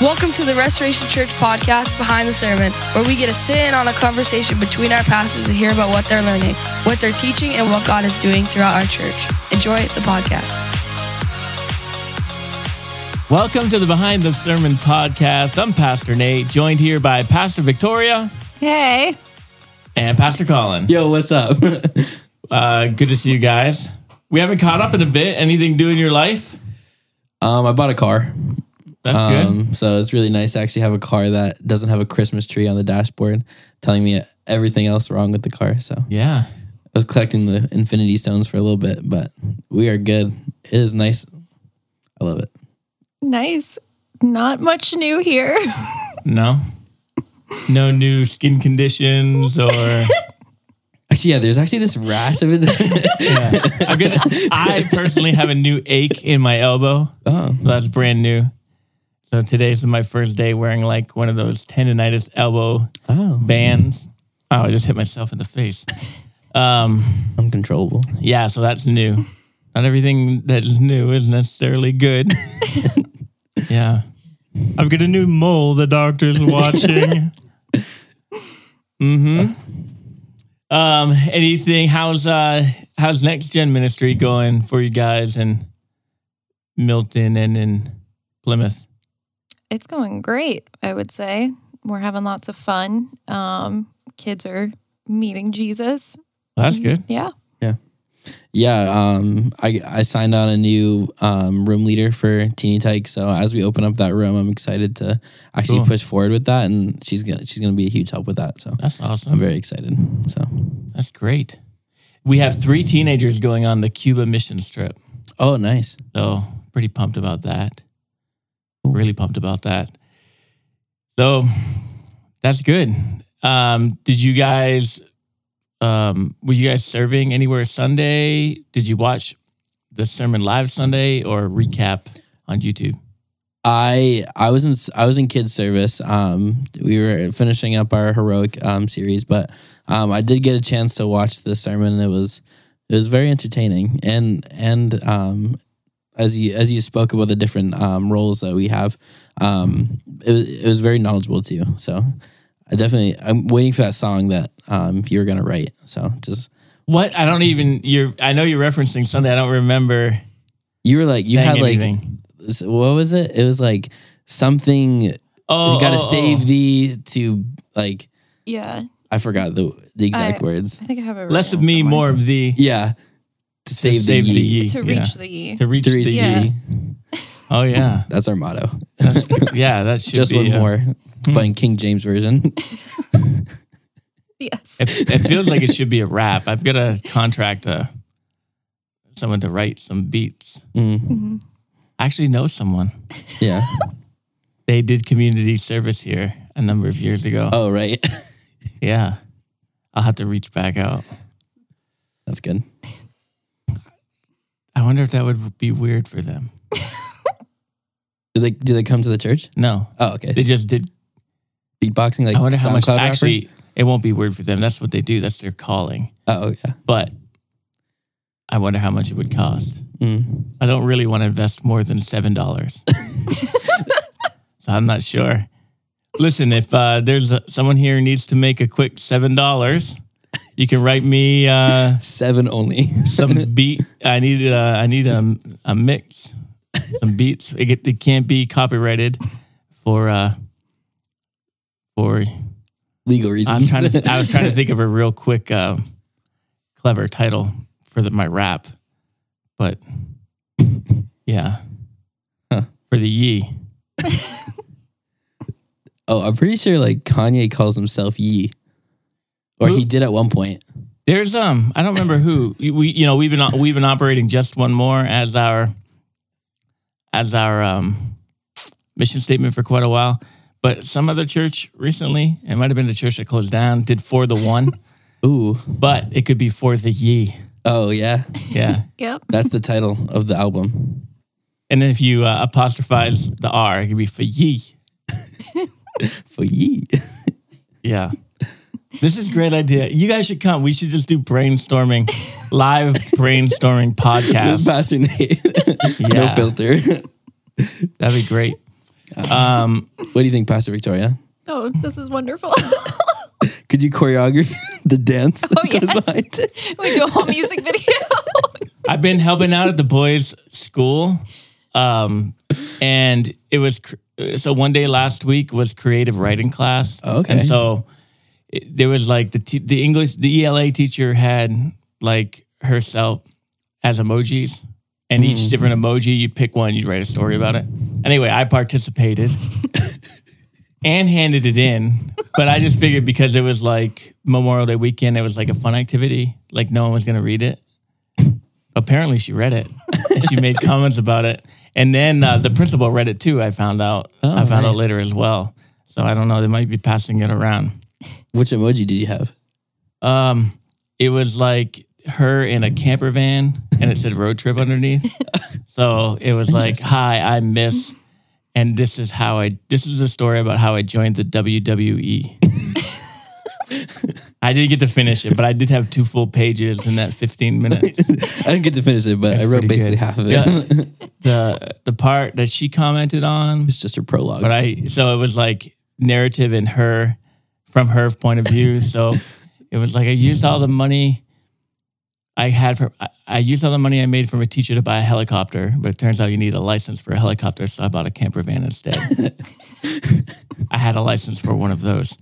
Welcome to the Restoration Church podcast, Behind the Sermon, where we get to sit in on a conversation between our pastors and hear about what they're learning, what they're teaching, and what God is doing throughout our church. Enjoy the podcast. Welcome to the Behind the Sermon podcast. I'm Pastor Nate, joined here by Pastor Victoria Hey. and Pastor Collin. Yo, what's up? Uh, good to see you guys. We haven't caught up in a bit. Anything new in your life? um, I bought a car. That's good. Um, so it's really nice to actually have a car that doesn't have a Christmas tree on the dashboard telling me everything else wrong with the car. So Yeah. I was collecting the infinity stones for a little bit, but we are good. It is nice. I love it. Nice. Not much new here. No. No new skin conditions or Actually, yeah, there's actually this rash of it. yeah. I'm gonna, I personally have a new ache in my elbow. oh, So that's brand new. So today's my first day wearing like one of those tendonitis elbow oh, bands. Oh, I just hit myself in the face. Um, uncontrollable. yeah, so that's new. Not everything that is new is necessarily good. yeah. I've got a new mole the doctor's watching. mm-hmm. Um, anything, how's uh how's next gen ministry going for you guys in Milton and in Plymouth? It's going great, I would say. We're having lots of fun. Um, kids are meeting Jesus. That's good. Yeah. Yeah. Yeah, um, I I signed on a new um, room leader for Teeny Tyke. So as we open up that room, I'm excited to actually Cool. push forward with that, and she's gonna she's gonna be a huge help with that. So That's awesome. I'm very excited. So That's great. We have three teenagers going on the Cuba missions trip. oh, nice. So pretty pumped about that. Cool. Really pumped about that. So that's good. Um, did you guys um were you guys serving anywhere Sunday? Did you watch the sermon live Sunday or recap on YouTube? I I was in I was in kids service. Um, we were finishing up our heroic um, series, but um, I did get a chance to watch the sermon, and it was it was very entertaining. And and um, as you as you spoke about the different um, roles that we have, um, it was it was very knowledgeable too. So I definitely I'm waiting for that song that um, you're gonna write. So just What? I don't even you're I know you're referencing something I don't remember you were like you saying had like what was it? It was like something. Oh, you got to oh, oh. save thee to like Yeah. I forgot the the exact I- words. I think I have it. less of me, somewhere. more of thee. Yeah, to save, save the, the ye. ye. To Yeah. reach the ye. To reach To reach the the ye. ye. Oh yeah. That's our motto. That's, yeah, that should Just be one uh, more, but in King James version. Yes. It, it feels like it should be a rap. I've got to contract uh, someone to write some beats. Mm, Mhm. I actually know someone. yeah. They did community service here a number of years ago. Oh right, Yeah. I'll have to reach back out. that's good. I wonder if that would be weird for them. Do they do they come to the church? No, Oh okay. they just did. Beatboxing like I wonder how much. SoundCloud rapper? Actually, it won't be weird for them. That's what they do. That's their calling. Oh yeah. But I wonder how much it would cost. Mm. I don't really want to invest more than seven dollars. so I'm not sure. Listen, if uh, there's a, someone here needs to make a quick seven dollars, you can write me uh, Seven only. some beat. I need uh, I need a, a mix, some beats. It, get- it can't be copyrighted for uh, for. Legal reasons. I reasons. was trying to I was trying to think of a real quick, uh, clever title for the, my rap, but yeah, Huh. for the ye. oh, I'm pretty sure like Kanye calls himself Ye, or Who? he did at one point. There's um I don't remember who we you know we've been we've been operating just one more as our as our um mission statement for quite a while. But some other church recently, it might have been the church that closed down, did for the one, Ooh. but it could be for the ye. Oh yeah. Yeah. Yep. That's the title of the album. And then if you uh, apostrophize the R, it could be for ye. For Ye. Yeah. This is a great idea. You guys should come. We should just do brainstorming, live brainstorming podcast. Pastor Nate. no Yeah. filter. That'd be great. Um, What do you think, Pastor Victoria? Oh, this is wonderful. Could you choreograph the dance that Oh, goes yes. behind it? we do a whole music video. I've been helping out at the boys' school, um, and it was cr- so one day last week was creative writing class. Okay. and so it, there was like the t- the English the ELA teacher had like herself as emojis, and each different emoji you pick one, you'd write a story about it. Anyway, I participated and handed it in, but I just figured because it was like Memorial Day weekend, it was like a fun activity, like no one was gonna read it. Apparently she read it and she made comments about it. And then uh, the principal read it too i found out. Oh, i found out nice. later as well. So i don't know they might be passing it around Which emoji did you have? um it was like her in a camper van and it said road trip underneath so it was like hi i'm miss and this is how i this is a story about how i joined the wwe I didn't get to finish it, but I did have two full pages in that 15 minutes. I didn't get to finish it, but I wrote basically good. half of it. Yeah. the the part that she commented on, it's just her prologue. but I so it was like narrative in her from her point of view. So it was like I used all the money I had for I, I used all the money I made from a teacher to buy a helicopter, but it turns out you need a license for a helicopter, so I bought a camper van instead. I had a license for one of those.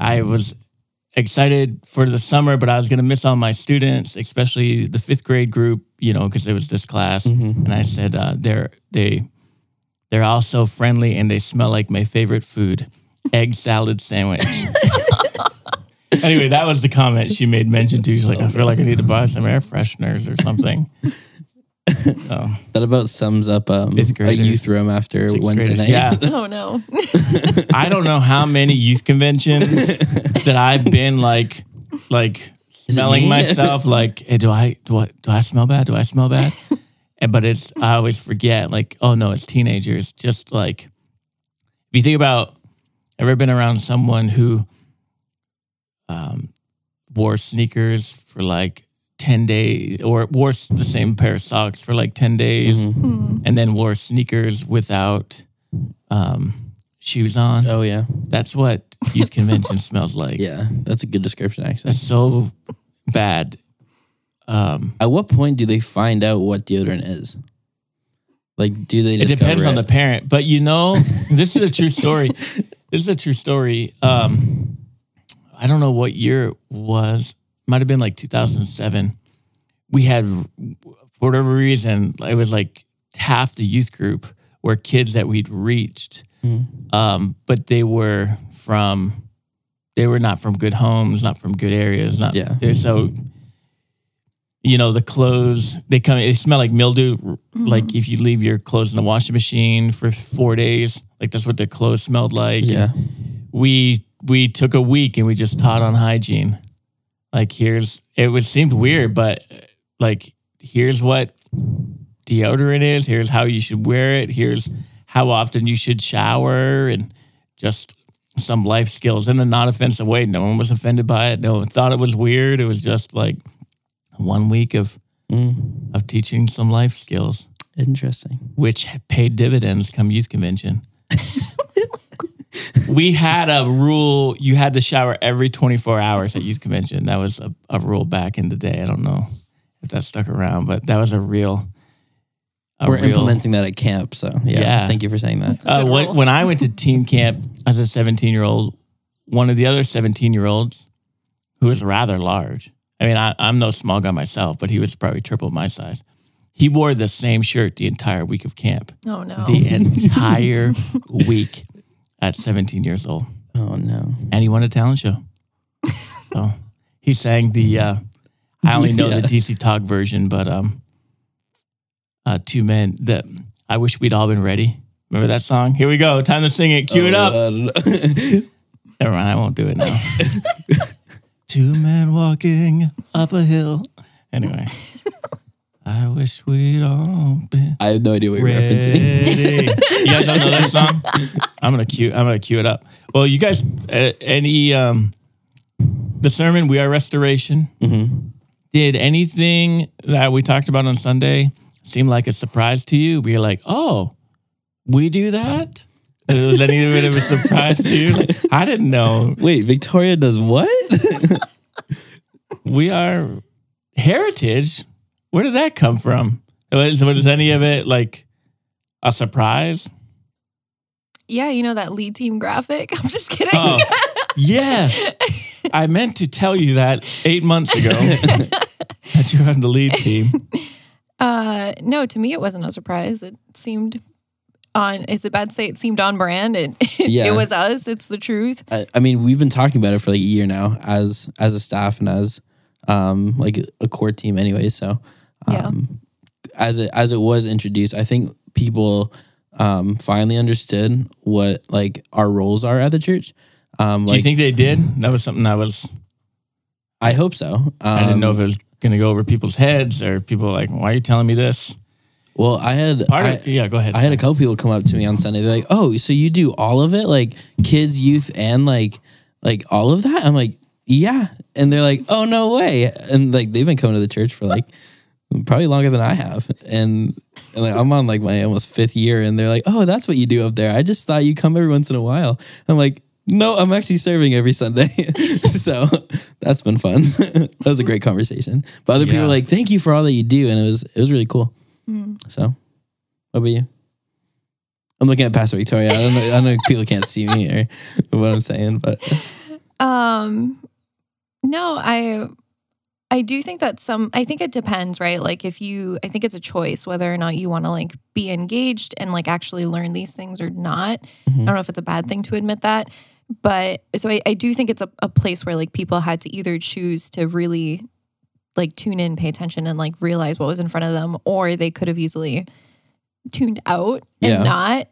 I was excited for the summer, but I was going to miss all my students, especially the fifth grade group, you know, because it was this class. Mm-hmm. And I said, uh, they're they they're all so friendly and they smell like my favorite food, egg salad sandwich. anyway, that was the comment she made mention to. She's like, I feel like I need to buy some air fresheners or something. So, that about sums up um, Fifth a graders. youth room after sixth Wednesday graders. night. Yeah. Oh no. I don't know how many youth conventions that I've been like, like it smelling me? myself. Like, hey, do I do I do I smell bad? Do I smell bad? and but it's I always forget. Like, oh no, it's teenagers. Just like if you think about, ever been around someone who um, wore sneakers for like. 10 days or wore the same pair of socks for like 10 days Mhm. and then wore sneakers without um, shoes on. Oh yeah, That's what youth convention smells like. yeah. That's a good description actually. That's so bad. Um, At what point do they find out what deodorant is? Like, do they? it Discover depends on the parent, but you know, this is a true story. This is a true story. Um, I don't know what year it was. Might have been like 2007. We had, for whatever reason, it was like half the youth group were kids that we'd reached, Mhm. um, but they were from, they were not from good homes, not from good areas, not Yeah. they're so. You know the clothes they come. They smell like mildew. Mm-hmm. Like if you leave your clothes in the washing machine for four days, like that's what their clothes smelled like. Yeah, we we took a week and we just taught on hygiene. Like here's it was seemed weird, but like here's what deodorant is. Here's how you should wear it. Here's how often you should shower and just some life skills in a not offensive way. No one was offended by it. No one thought it was weird. It was just like one week of Mm. of teaching some life skills, interesting. which paid dividends come youth convention. we had a rule you had to shower every 24 hours at youth convention. That was a, a rule back in the day. I don't know if that stuck around, but that was a real. a We're real- implementing that at camp, so yeah. Yeah. Thank you for saying that. Uh, when, when I went to team camp as a 17 year old, one of the other 17 year olds who was rather large. I mean, I, I'm no small guy myself, but he was probably triple my size. He wore the same shirt the entire week of camp, Oh no. the entire week at 17 years old. Oh no. And he won a talent show. So he sang the, uh, I only know Yeah. the DC Talk version, but um, uh, two men that I wish we'd all been ready. Remember that song? Here we go. Time to sing it. Cue it up. Uh, Never mind. I won't do it now. Two men walking up a hill. Anyway, I wish we'd all been I have no idea what you're ready. referencing. you guys don't know that song? I'm gonna cue. I'm gonna cue it up. Well, you guys, uh, any um, the sermon "We Are Restoration." Mm-hmm. Did anything that we talked about on Sunday seem like a surprise to you? Were you like, "Oh, we do that"? Was any of it a surprise to you? Like, I didn't know. Wait, Victoria does what? We are heritage. Where did that come from? Was, was any of it like a surprise? Yeah, you know that lead team graphic? I'm just kidding. Oh, yes. I meant to tell you that eight months ago that you're on the lead team. Uh, no, to me it wasn't a surprise. It seemed on. Is it bad to say it seemed on brand? It Yeah. it was us. It's the truth. I, I mean, we've been talking about it for like a year now as as a staff and as um like a core team anyway. So Yeah. um as it as it was introduced, I think people um finally understood what like our roles are at the church. Um Do like you think they did? That was something that was, I hope so. Um, I didn't know if it was going to go over people's heads or people like, why are you telling me this? Well, I had Part I, of, yeah, go ahead. I had a couple people come up to me on Sunday. They're like, "Oh, so you do all of it, like kids, youth, and like like all of that?" I'm like, "Yeah," and they're like, "Oh, no way!" And like they've been coming to the church for like probably longer than I have, and and like I'm on like my almost fifth year, and they're like, "Oh, that's what you do up there." I just thought you come every once in a while. I'm like. No, I'm actually serving every Sunday. so that's been fun. that was a great conversation. But other people Yeah. were like, thank you for all that you do. And it was it was really cool. So what about you? I'm looking at Pastor Victoria. I don't know. I know people can't see me or what I'm saying, but Um, no, I I do think that some I think it depends, right? Like if you I think it's a choice whether or not you want to like be engaged and like actually learn these things or not. I don't know if it's a bad thing to admit that. But so I, I do think it's a, a place where like people had to either choose to really like tune in, pay attention, and like realize what was in front of them, or they could have easily tuned out and Yeah. not.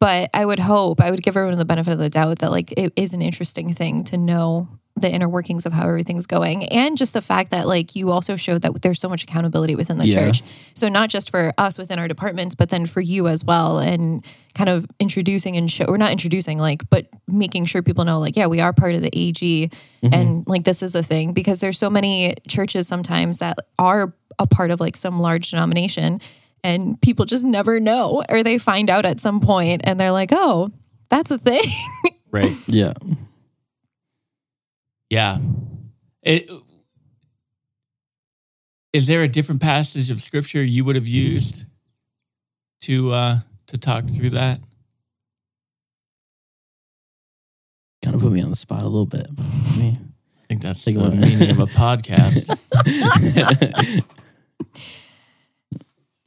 But I would hope, I would give everyone the benefit of the doubt that like it is an interesting thing to know the inner workings of how everything's going. And just the fact that like you also showed that there's so much accountability within the Yeah. church. So not just for us within our departments, but then for you as well. And kind of introducing and show or not introducing, like, but making sure people know, like, yeah, we are part of the AG mm-hmm. and like this is a thing. Because there's so many churches sometimes that are a part of like some large denomination and people just never know or they find out at some point and they're like, oh, that's a thing. right. yeah. Yeah. It, is there a different passage of scripture you would have used to uh, to talk through that? Kind of put me on the spot a little bit. But I mean, I think that's Think the meaning of a podcast.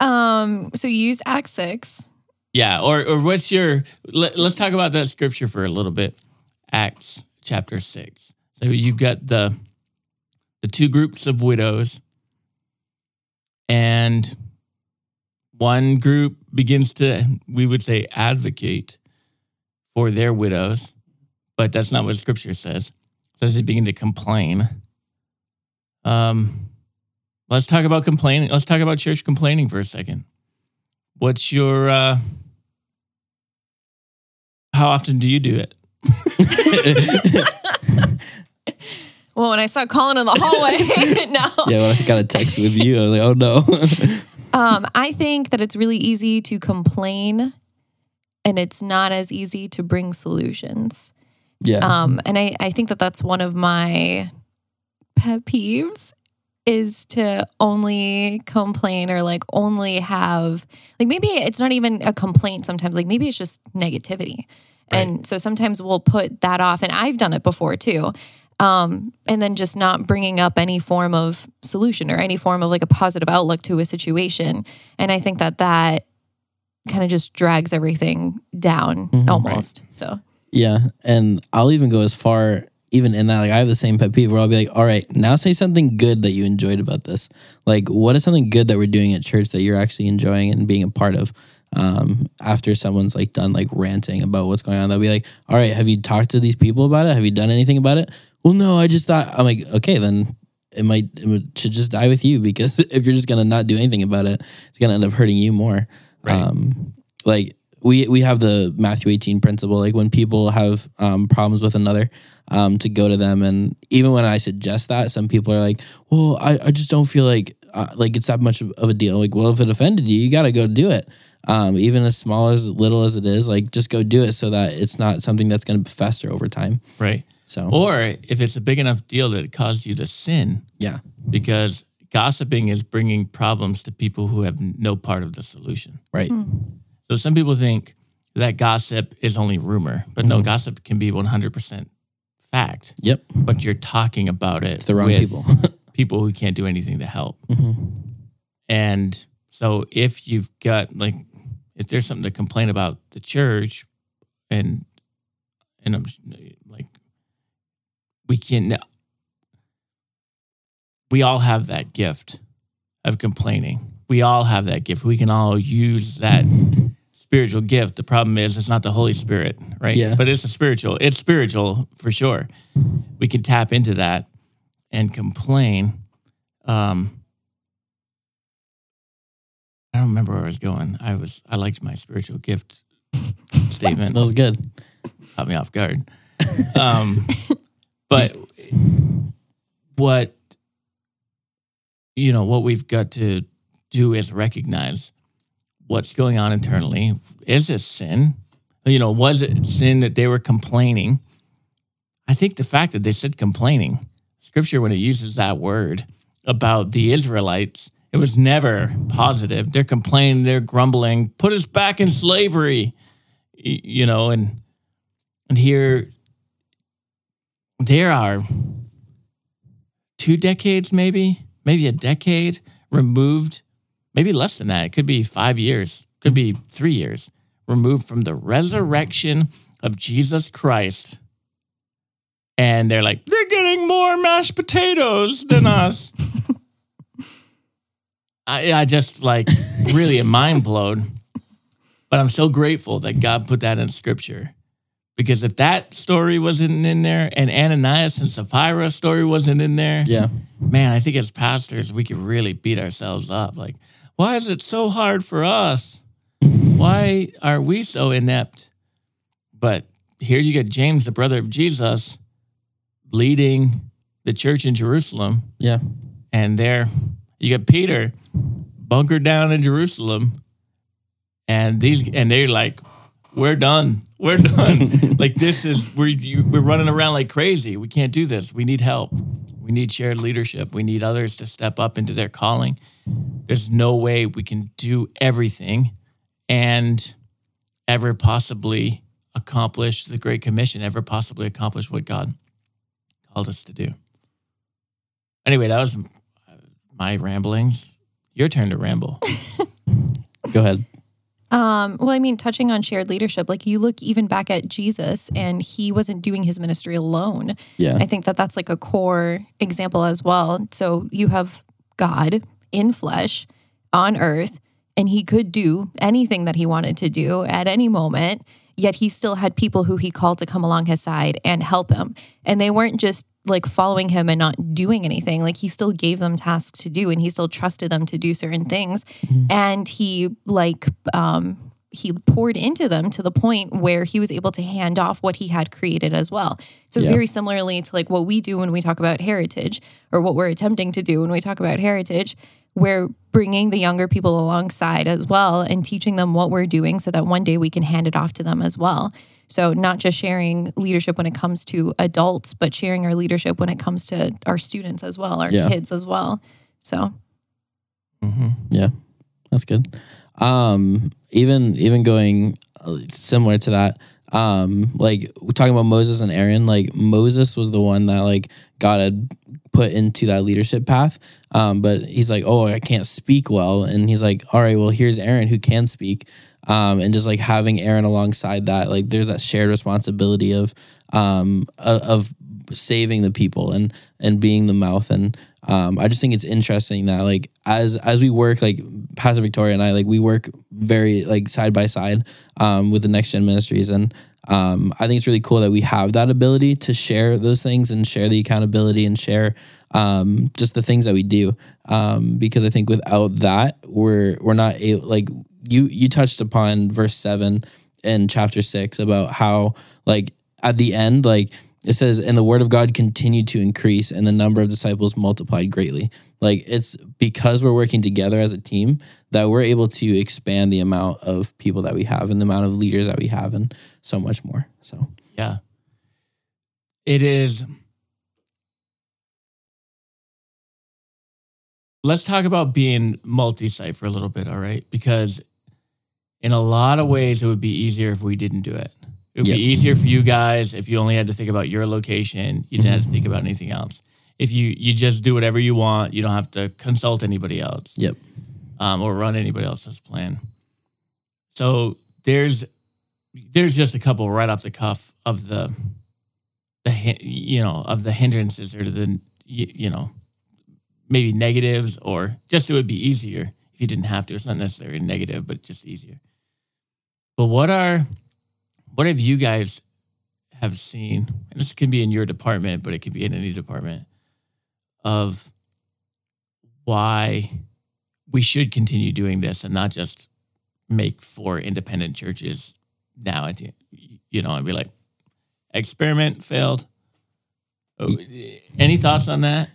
um, so you use Act 6. yeah. Or or what's your? Let, let's talk about that scripture for a little bit. Acts chapter six. So you've got the the two groups of widows, and one group begins to we would say advocate for their widows, but that's not what Scripture says. It says they begin to complain. Um, let's talk about complaining. Let's talk about church complaining for a second. What's your uh, how often do you do it? Well, when I saw Collin in the hallway, no. yeah, when I got a text with you, I was like, oh no. Um, I think that it's really easy to complain and it's not as easy to bring solutions. yeah. Um, and I, I think that that's one of my pet peeves is to only complain or like only have like maybe it's not even a complaint sometimes like maybe it's just negativity and so sometimes we'll put that off and i've done it before too um, and then just not bringing up any form of solution or any form of like a positive outlook to a situation and i think that that kind of just drags everything down almost so Yeah, and I'll even go as far, even in that, like I have the same pet peeve where I'll be like, "All right, now say something good that you enjoyed about this. Like, what is something good that we're doing at church that you're actually enjoying and being a part of?" Um, after someone's like done like ranting about what's going on, they'll be like, "All right, have you talked to these people about it? Have you done anything about it?" Well, no, I just thought. I'm like, okay, then it might it should just die with you because if you're just gonna not do anything about it, it's gonna end up hurting you more. Right. Um, like we we have the Matthew 18 principle. Like when people have um, problems with another, um, to go to them, and even when I suggest that, some people are like, "Well, I, I just don't feel like uh, like it's that much of of a deal." Like, well, if it offended you, you got to go do it. um, even as small as little as it is, like just go do it so that it's not something that's going to fester over time. Right. So Or if it's a big enough deal that it caused you to sin, yeah, because gossiping is bringing problems to people who have no part of the solution. right, So some people think that gossip is only rumor, but no, gossip can be 100% fact, yep, but you're talking about it to the wrong with people. people who can't do anything to help. Mhm. And so if you've got like if there's something to complain about the church and and I'm like we can we all have that gift of complaining. We all have that gift. We can all use that spiritual gift. The problem is it's not the Holy Spirit, right? Yeah. But it's a spiritual. It's spiritual for sure. We can tap into that and complain. Um I don't remember where I was going. I was I liked my spiritual gift statement. That was good. Caught me off guard. Um, but what you know, what we've got to do is recognize what's going on internally. Is this sin? You know, was it sin that they were complaining? I think the fact that they said complaining, scripture when it uses that word about the Israelites, it was never positive. They're complaining, they're grumbling, put us back in slavery. You know, and and here there are two decades, maybe, maybe a decade removed, maybe less than that. It could be five years, could be three years removed from the resurrection of Jesus Christ. And they're like, they're getting more mashed potatoes than us. I, I just like really a mind blown. But I'm so grateful that God put that in scripture. Because if that story wasn't in there and Ananias and Sapphira story wasn't in there, Yeah, man, I think as pastors, we could really beat ourselves up. Like, why is it so hard for us? Why are we so inept? But here you get James, the brother of Jesus, leading the church in Jerusalem. yeah, And there you got Peter bunkered down in Jerusalem. And these, and they're like, we're done. We're done. like this is we're you, we're running around like crazy. We can't do this. We need help. We need shared leadership. We need others to step up into their calling. There's no way we can do everything and ever possibly accomplish the Great Commission, ever possibly accomplish what God called us to do. Anyway, that was uh, my ramblings. Your turn to ramble. go ahead. Um, well, I mean, touching on shared leadership, like you look even back at Jesus, and he wasn't doing his ministry alone. Yeah, I think that that's like a core example as well. So you have God in flesh on earth, and he could do anything that he wanted to do at any moment. Yet he still had people who he called to come along his side and help him. And they weren't just like following him and not doing anything. Like he still gave them tasks to do and he still trusted them to do certain things. And he like um he poured into them to the point where he was able to hand off what he had created as well. So Yeah. very similarly to like what we do when we talk about heritage or what we're attempting to do when we talk about heritage, we're bringing the younger people alongside as well and teaching them what we're doing so that one day we can hand it off to them as well. So not just sharing leadership when it comes to adults, but sharing our leadership when it comes to our students as well, our Yeah. kids as well. So hmm Yeah, that's good. Um, even even going uh, similar to that, um, like talking about Moses and Aaron. Like Moses was the one that like God had put into that leadership path. Um, but he's like, oh, I can't speak well, and he's like, all right, well, here's Aaron who can speak. Um, and just like having Aaron alongside that, like there's that shared responsibility of um of, saving the people and and being the mouth. And um, I just think it's interesting that like as as we work like Pastor Victoria and I like we work very like side by side um, with the Next Gen Ministries. And um, I think it's really cool that we have that ability to share those things and share the accountability and share um, just the things that we do. Um, because I think without that we're we're not able like you you touched upon verse seven in chapter six about how like at the end like it says, and the word of God continued to increase, and the number of disciples multiplied greatly. Like it's because we're working together as a team that we're able to expand the amount of people that we have and the amount of leaders that we have, and so much more. So Yeah. It is. Let's talk about being multi site for a little bit, all right? Because in a lot of ways, it would be easier if we didn't do it. It would Yep. be easier for you guys if you only had to think about your location. You didn't have to think about anything else. If you you just do whatever you want, you don't have to consult anybody else yep, um, or run anybody else's plan. So there's there's just a couple right off the cuff of the the you know of the hindrances or the you, you know maybe negatives or just it would be easier if you didn't have to. It's not necessarily negative, but just easier. But what are what have you guys have seen? And this can be in your department, but it could be in any department of why we should continue doing this and not just make four independent churches now. You know, I'd be like, experiment failed. Oh, Any thoughts on that?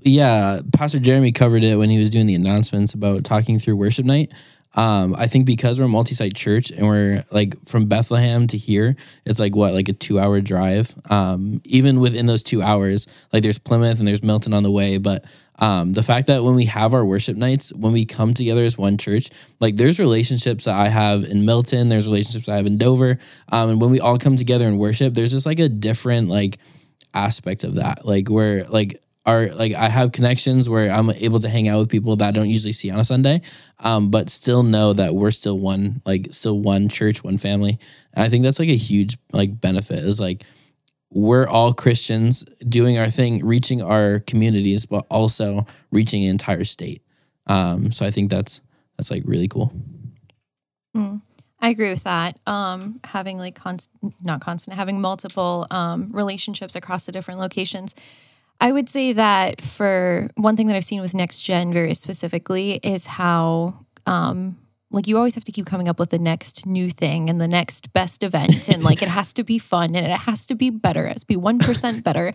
yeah. Pastor Jeremy covered it when he was doing the announcements about talking through worship night. Um, I think because we're a multi-site church and we're like from Bethlehem to here, it's like what, like a two-hour drive. Um, even within those two hours, like there's Plymouth and there's Milton on the way, but um, the fact that when we have our worship nights, when we come together as one church, like there's relationships that I have in Milton, there's relationships I have in Dover, um, and when we all come together and worship, there's just like a different like aspect of that, like where like are like I have connections where I'm able to hang out with people that I don't usually see on a Sunday, um, but still know that we're still one, like still one church, one family. And I think that's like a huge like benefit is like we're all Christians doing our thing, reaching our communities, but also reaching an entire state. Um, so I think that's that's like really cool. I agree with that. Um, having like const- not constant, having multiple um, relationships across the different locations. I would say that for one thing that I've seen with Next Gen very specifically is how um, like you always have to keep coming up with the next new thing and the next best event and like it has to be fun and it has to be better. It has to be 1% better.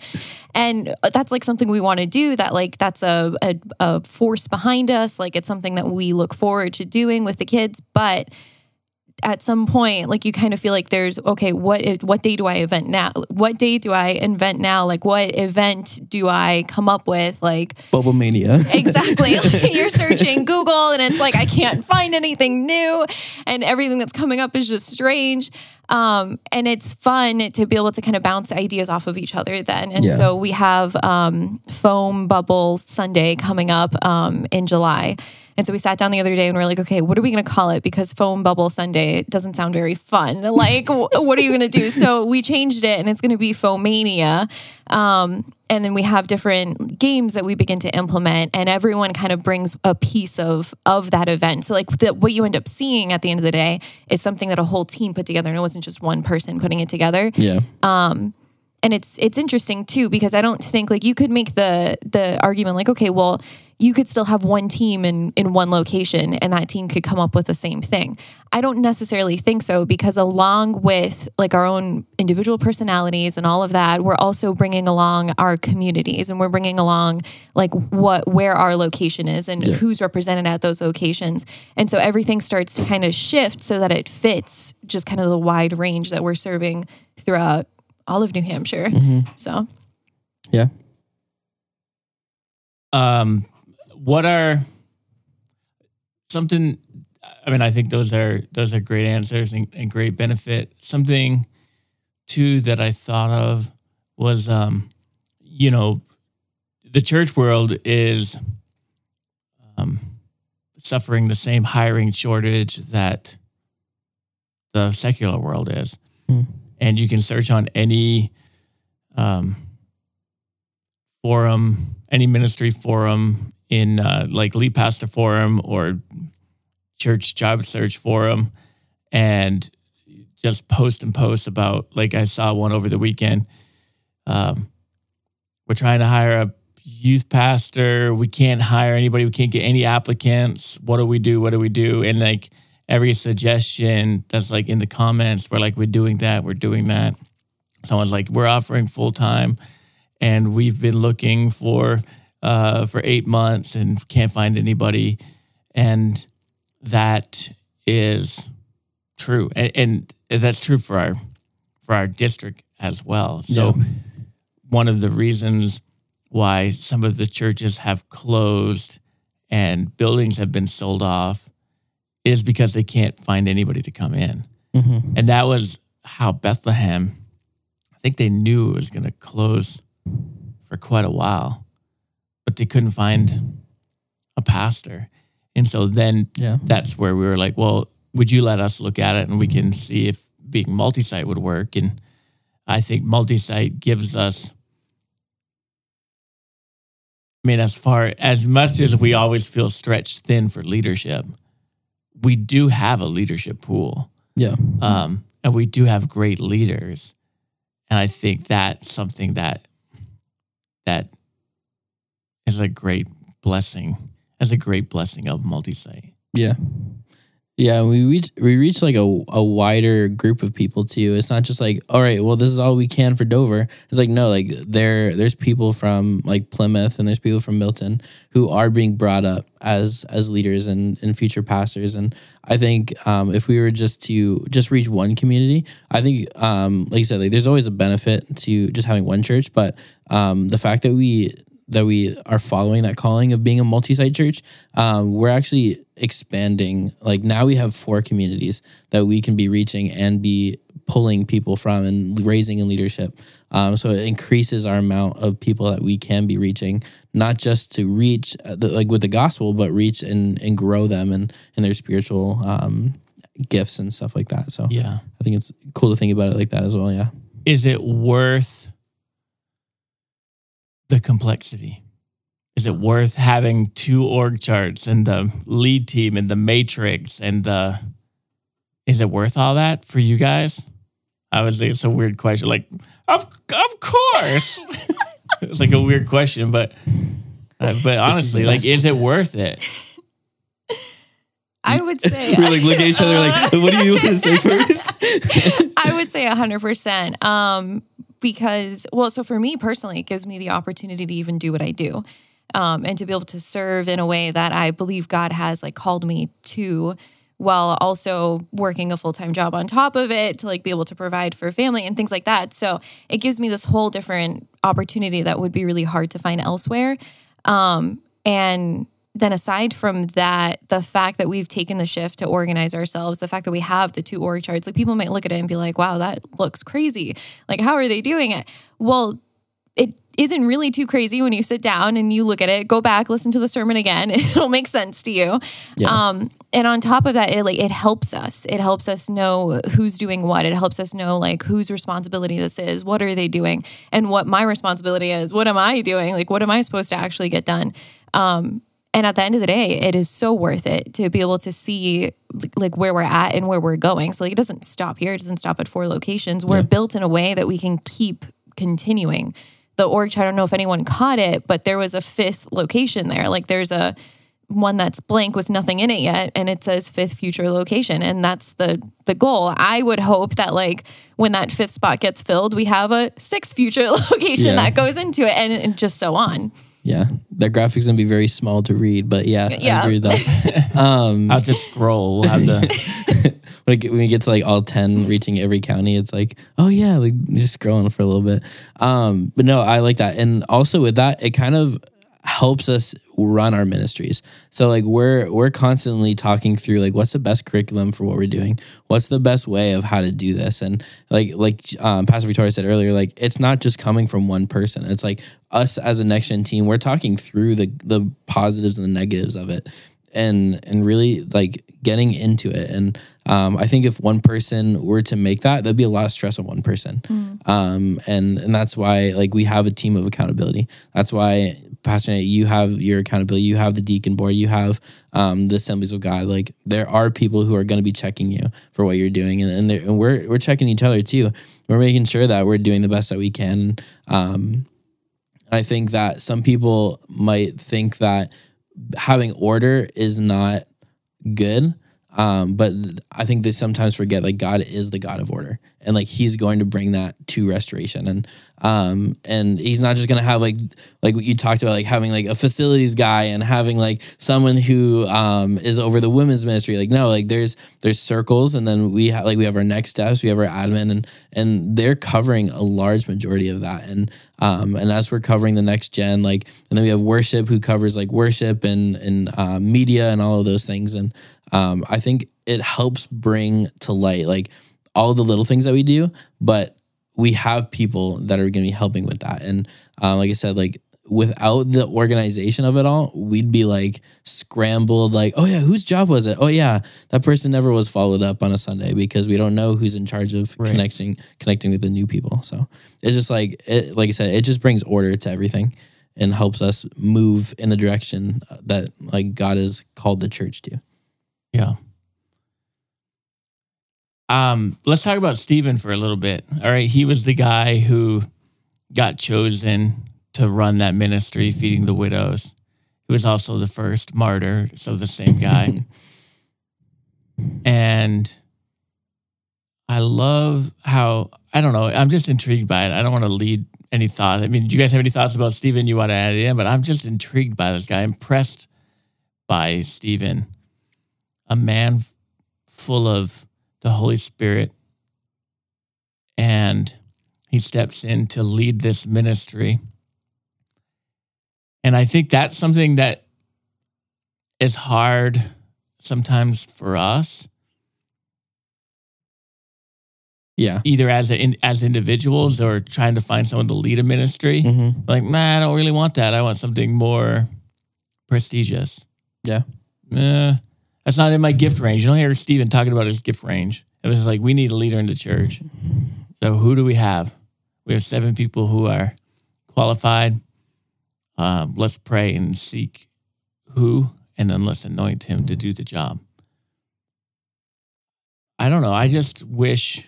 And that's like something we want to do that like that's a, a, a force behind us. Like it's something that we look forward to doing with the kids. But at some point like you kind of feel like there's okay what what day do i event now what day do i invent now? Like what event do i come up with? Like Bubble mania. exactly. Like, you're searching google and it's like i can't find anything new. And everything that's coming up is just strange. Um, and it's fun to be able to kind of bounce ideas off of each other then. And Yeah. so we have um, foam bubble sunday coming up um, in july and so we sat down the other day and we are like, okay, what are we going to call it? Because foam bubble Sunday doesn't sound very fun. Like, what are you going to do? So we changed it and it's going to be Foamania. Um, and then we have different games that we begin to implement and everyone kind of brings a piece of of that event. So like the, what you end up seeing at the end of the day is something that a whole team put together and it wasn't just one person putting it together yeah. um and it's it's interesting too because I don't think like you could make the the argument like okay well you could still have one team in in one location and that team could come up with the same thing. I don't necessarily think so because along with like our own individual personalities and all of that, we're also bringing along our communities and we're bringing along like what where our location is and who's represented at those locations. And so everything starts to kind of shift so that it fits just kind of the wide range that we're serving throughout all of New Hampshire. So Yeah. um, what are something i mean i think those are those are great answers and, and great benefit something too that i thought of was um you know the church world is um suffering the same hiring shortage that the secular world is Hmm. and you can search on any um forum, any ministry forum in uh, like Lead Pastor Forum or Church Job Search Forum, and just post and post about. Like I saw one over the weekend. Um, we're trying to hire a youth pastor. We can't hire anybody. We can't get any applicants. What do we do? What do we do? And like every suggestion that's like in the comments, we're like, we're doing that. We're doing that. someone's like, "We're offering full time, and we've been looking for uh, for eight months and can't find anybody," and that is true, and, and that's true for our for our district as well. So, Yeah. one of the reasons why some of the churches have closed and buildings have been sold off is because they can't find anybody to come in. Mhm. And that was how Bethlehem, I think they knew it was going to close for quite a while, but they couldn't find a pastor. And so then Yeah. that's where we were like, well, would you let us look at it and we can see if being multi site would work? And I think multi site gives us, I mean, as far as much as we always feel stretched thin for leadership, we do have a leadership pool Yeah. um, and we do have great leaders and i think that's something that that is a great blessing as a great blessing of multi-site Yeah. Yeah, we reach we reach like a, a wider group of people too. It's not just like, all right, well, this is all we can for Dover. It's like no, like there there's people from like Plymouth and there's people from Milton who are being brought up as as leaders and, and future pastors. And I think um, if we were just to just reach one community, I think um, like you said, like there's always a benefit to just having one church, but um, the fact that we that we are following that calling of being a multi-site church um, we're actually expanding like now we have four communities that we can be reaching and be pulling people from and raising in leadership. Um, so it increases our amount of people that we can be reaching not just to reach uh, the, like with the gospel but reach and, and grow them and in their spiritual um, gifts and stuff like that. So yeah. I think it's cool to think about it like that as well yeah. Is it worth the complexity? Is it worth having two org charts and the lead team and the matrix and the is it worth all that for you guys? Obviously it's a weird question. Like of, of course! It's like a weird question but uh, but honestly the like is it worth it? I would say we're like looking at each other like what do you want to say first? I would say 100%. Um, because, well, so for me personally, it gives me the opportunity to even do what I do um, and to be able to serve in a way that I believe God has like called me to while also working a full-time job on top of it to like be able to provide for family and things like that. So it gives me this whole different opportunity that would be really hard to find elsewhere. Um, and then aside from that, the fact that we've taken the shift to organize ourselves, the fact that we have the two org charts, like people might look at it and be like, wow, that looks crazy. Like, how are they doing it? Well, it isn't really too crazy when you sit down and you look at it, go back, listen to the sermon again. It'll make sense to you. Yeah. Um, and on top of that, it like it helps us. It helps us know who's doing what. It helps us know like whose responsibility this is, what are they doing, and what my responsibility is. What am I doing? Like, what am I supposed to actually get done? Um, and at the end of the day, it is so worth it to be able to see like where we're at and where we're going. So like it doesn't stop here. It doesn't stop at four locations. We're built in a way that we can keep continuing. The org chart, I don't know if anyone caught it, but there was a fifth location there. Like there's a one that's blank with nothing in it yet and it says fifth future location and that's the the goal i would hope that like when that fifth spot gets filled we have a sixth future location Yeah. that goes into it and, and just so on Yeah, that graphic's gonna be very small to read, but yeah, Yeah. I agree with um, I'll just scroll we'll have to. when, it, get- when we get to like all ten reaching every county, it's like, oh yeah, like you're just scrolling for a little bit. Um, but no, I like that, and also with that, it kind of helps us run our ministries. So like we're we're constantly talking through like what's the best curriculum for what we're doing, what's the best way of how to do this, and like like um, Pastor Victoria said earlier, like it's not just coming from one person. It's like us as a next gen team, we're talking through the the positives and the negatives of it and and really like getting into it. And um, I think if one person were to make that that'd be a lot of stress on one person. Um, and and that's why like we have a team of accountability. That's why Pastor Nate you have your accountability. You have the deacon board. You have um, the assemblies of God. Like there are people who are going to be checking you for what you're doing. And and, and we're we're checking each other too. We're making sure that we're doing the best that we can. Um, I think that some people might think that having order is not good. Um, but I think they sometimes forget like God is the God of order, and like He's going to bring that to restoration, and um, and He's not just gonna have like like what you talked about, like having like a facilities guy and having like someone who um is over the women's ministry. Like no, like there's there's circles, and then we have like we have our next steps, we have our admin, and and they're covering a large majority of that, and um, and as we're covering the next gen, like, and then we have worship who covers like worship and and uh, media and all of those things, and um, I think it helps bring to light like all the little things that we do, but we have people that are going to be helping with that, and uh, like I said, like without the organization of it all, we'd be like scrambled, like, oh yeah, whose job was it? Oh yeah, that person never was followed up on a Sunday because we don't know who's in charge of Right. connecting connecting with the new people. So it's just like it, like I said, it just brings order to everything and helps us move in the direction that like God has called the church to. Yeah. Um, let's talk about Stephen for a little bit. All right. He was the guy who got chosen to run that ministry, feeding the widows. He was also the first martyr, so the same guy. and I love how I don't know, I'm just intrigued by it. I don't want to lead any thought. I mean, do you guys have any thoughts about Stephen you want to add in? But I'm just intrigued by this guy, impressed by Stephen a man full of the Holy Spirit. And he steps in to lead this ministry. And I think that's something that is hard sometimes for us, Yeah. either as a, in, as individuals or trying to find someone to lead a ministry. Mm-hmm. Like, nah, I don't really want that. I want something more prestigious. Yeah. Eh, that's not in my gift range. You don't hear Stephen talking about his gift range. It was like, we need a leader in the church. So who do we have? We have seven people who are qualified. Um, let's pray and seek who, and then let's anoint him to do the job. I don't know. I just wish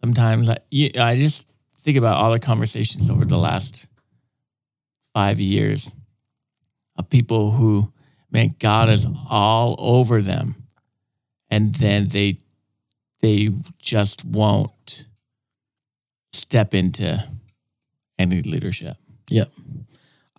sometimes I, I just think about all the conversations over the last five years of people who, man, God is all over them, and then they they just won't step into any leadership. Yep.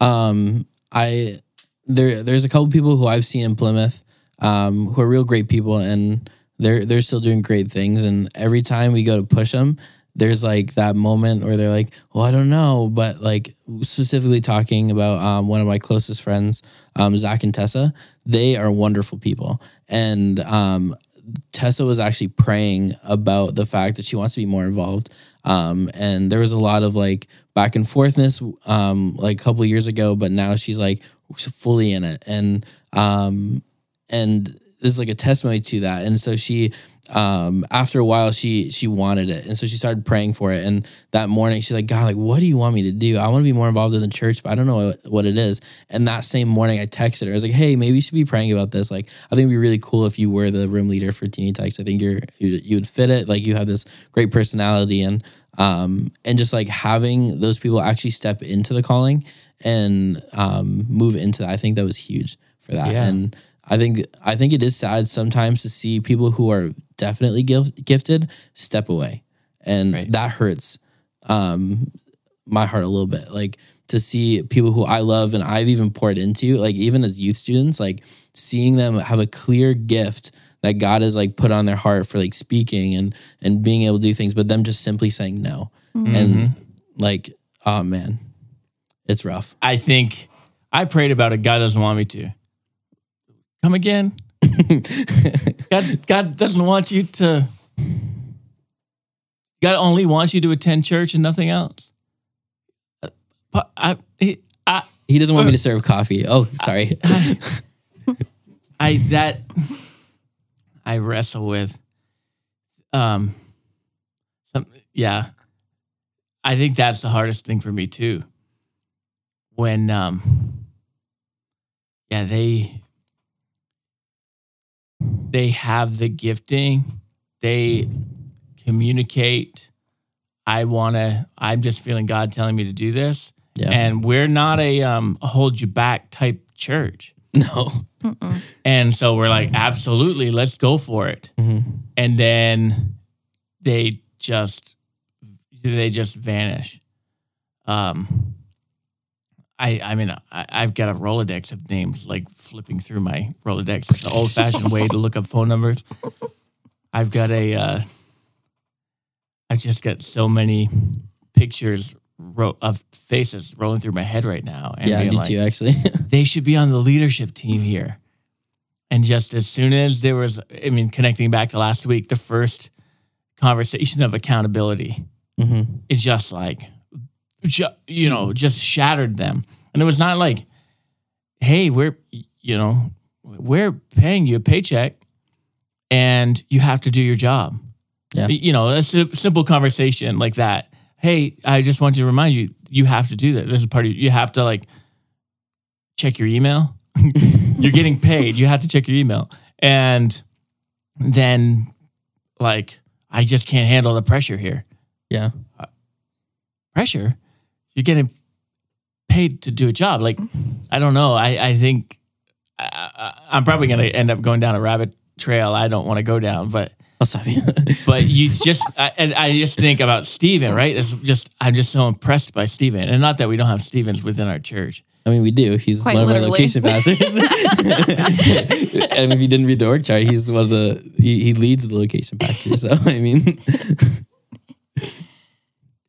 Um, I there there's a couple people who I've seen in Plymouth, um, who are real great people, and they're they're still doing great things. And every time we go to push them, there's like that moment where they're like, "Well, I don't know," but like specifically talking about um, one of my closest friends, um, Zach and Tessa. They are wonderful people, and um, Tessa was actually praying about the fact that she wants to be more involved. Um, and there was a lot of like back and forthness, um, like a couple years ago, but now she's like fully in it. And, um, and is like a testimony to that. And so she, um, after a while, she, she wanted it. And so she started praying for it. And that morning she's like, God, like, what do you want me to do? I want to be more involved in the church, but I don't know what, what it is. And that same morning I texted her. I was like, Hey, maybe you should be praying about this. Like, I think it'd be really cool if you were the room leader for Teeny Tykes. I think you're, you, you would fit it. Like you have this great personality and, um, and just like having those people actually step into the calling and, um, move into that. I think that was huge for that. Yeah. And I think, I think it is sad sometimes to see people who are definitely gift, gifted step away. And Right. that hurts, um, my heart a little bit. Like to see people who I love and I've even poured into, like even as youth students, like seeing them have a clear gift that God has like put on their heart for like speaking and and being able to do things, but them just simply saying no. And like, oh man, it's rough. I think I prayed about it. God doesn't want me to. Come again. God, God doesn't want you to. God only wants you to attend church and nothing else. Uh, but I, he- I, He doesn't want me to serve coffee. Oh, sorry. I that I wrestle with. Um, some yeah, I think that's the hardest thing for me too. When um, yeah, they they have the gifting, they communicate. I want to. I'm just feeling God telling me to do this, Yeah. and we're not a um a hold you back type church. No. And so we're like, absolutely, let's go for it. And then they just they just vanish. Um I I mean I, I've got a Rolodex of names like flipping through my Rolodex. It's an old fashioned way to look up phone numbers. I've got a uh I've just got so many pictures ro- of faces rolling through my head right now. And Yeah, being me like, too, actually. they should be on the leadership team here. And just as soon as there was, I mean, connecting back to last week, the first conversation of accountability, hmm it just like, ju- you know, just shattered them. And it was not like, hey, we're, you know, we're paying you a paycheck and you have to do your job. Yeah. You know, a sim- simple conversation like that. Hey, I just want to remind you, you have to do that. This is part of you have to like check your email. You're getting paid. You have to check your email. And then like I just can't handle the pressure here. Yeah. Uh, pressure? You're getting paid to do a job. Like I don't know. I I think I, I, I'm probably going to end up going down a rabbit trail I don't want to go down, but I'll stop you. but you just I, and I just think about Stephen, right? It's just I'm just so impressed by Stephen, and not that we don't have Stevens within our church. I mean, we do. He's Quite one of our location pastors. and if you didn't read the org chart, he's one of the he, he leads the location pastors. So I mean,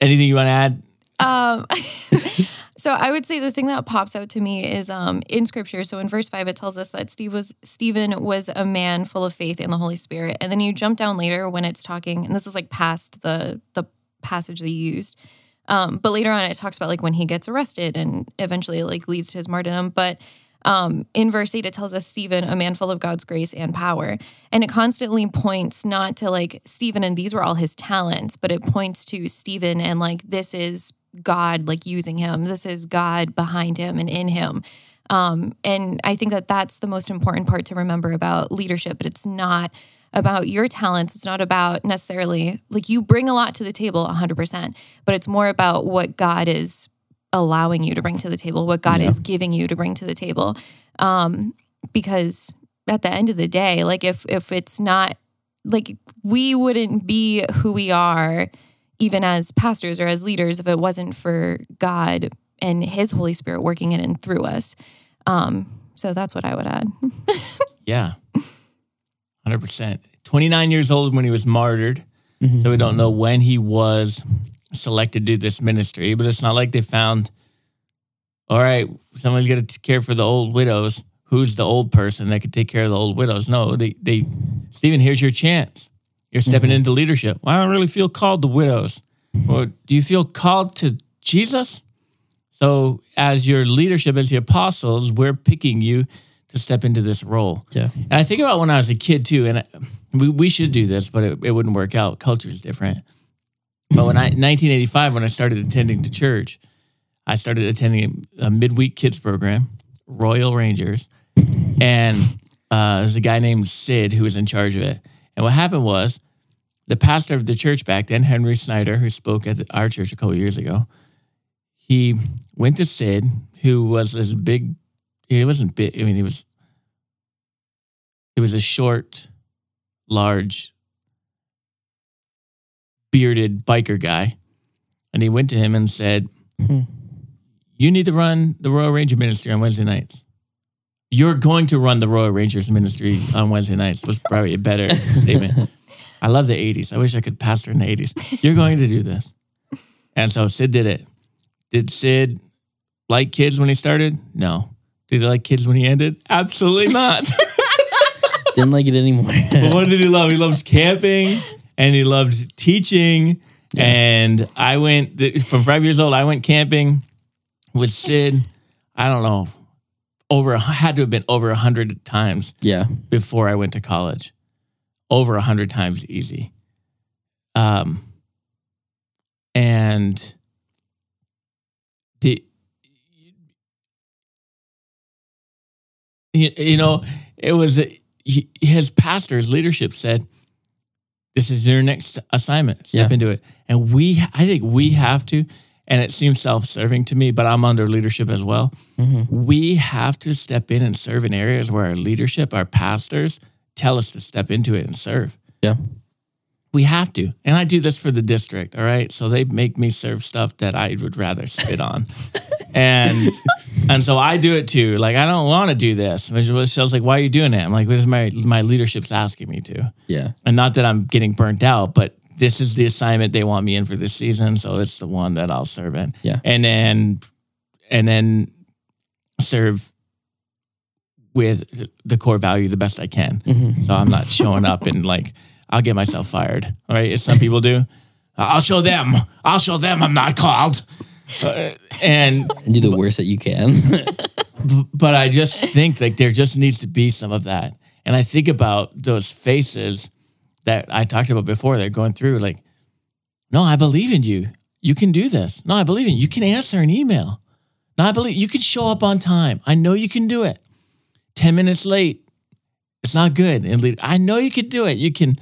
Anything you want to add? Um, so I would say the thing that pops out to me is um, in scripture. So in verse five, it tells us that Steve was Stephen was a man full of faith in the Holy Spirit. And then you jump down later when it's talking, and this is like past the the passage you used. Um, but later on, it talks about like when he gets arrested and eventually like leads to his martyrdom. But um, in verse 8, it tells us Stephen, a man full of God's grace and power. And it constantly points not to like Stephen and these were all his talents, but it points to Stephen and like this is God like using him. This is God behind him and in him. Um, and I think that that's the most important part to remember about leadership, but it's not about your talents. It's not about necessarily like you bring a lot to the table 100%, but it's more about what God is allowing you to bring to the table, what God is giving you to bring to the table. Um, because at the end of the day, like if if it's not like we wouldn't be who we are even as pastors or as leaders if it wasn't for God and his Holy Spirit working in and through us. Um, so that's what I would add. Yeah, hundred percent. Twenty nine years old when he was martyred, so we don't know when he was selected to do this ministry. But it's not like they found. All right, someone's got to care for the old widows. Who's the old person that could take care of the old widows? No, they they Stephen, here's your chance. You're stepping into leadership. Well, I don't really feel called to widows. Or do you feel called to Jesus? So, as your leadership, as the apostles, we're picking you to step into this role. yeah, And I think about when I was a kid too, and I, we, we should do this, but it, it wouldn't work out. Culture is different. But when I 1985, when I started attending the church, I started attending a midweek kids program, Royal Rangers, and uh, there's a guy named Sid who was in charge of it. And what happened was, the pastor of the church back then, Henry Snyder, who spoke at our church a couple years ago, he went to Sid, who was this big. He wasn't big. I mean, he was. He was a short, large, bearded biker guy, and he went to him and said, Hmm. "You need to run the Royal Ranger Ministry on Wednesday nights. You're going to run the Royal Rangers Ministry on Wednesday nights." Was probably a better statement. I love the '80s. I wish I could pastor in the '80s. You're going to do this, and so Sid did it. Did Sid like kids when he started? No. Did he like kids when he ended? Absolutely not. didn't like it anymore. but what did he love? He loved camping and he loved teaching. And I went from five years old. I went camping with Sid. I don't know, over had to have been over a hundred times yeah, before I went to college. Over a hundred times easy. Um, and the you, you know it was he, his pastor's leadership said this is your next assignment step Yeah. into it and we i think we have to and it seems self-serving to me, but I'm under leadership as well. Mm-hmm. We have to step in and serve in areas where our leadership, our pastors, tell us to step into it and serve. Yeah. We have to. And I do this for the district. All right. So they make me serve stuff that I would rather spit on. and and so I do it too. Like I don't want to do this. Michelle's like, why are you doing it? I'm like, because my my leadership's asking me to. Yeah. And not that I'm getting burnt out, but this is the assignment they want me in for this season. So it's the one that I'll serve in. Yeah. And then and then serve with the core value the best I can. So I'm not showing up and like I'll get myself fired. Right? As some people do. I'll show them. I'll show them I'm not called. Uh, and And do the worst that you can. but I just think like there just needs to be some of that. And I think about those faces that I talked about before. They're going through like, no, I believe in you. You can do this. No, I believe in you. You can answer an email. No, I believe you can show up on time. I know you can do it. 10 minutes late. It's not good. And lead- I know you can do it. You can,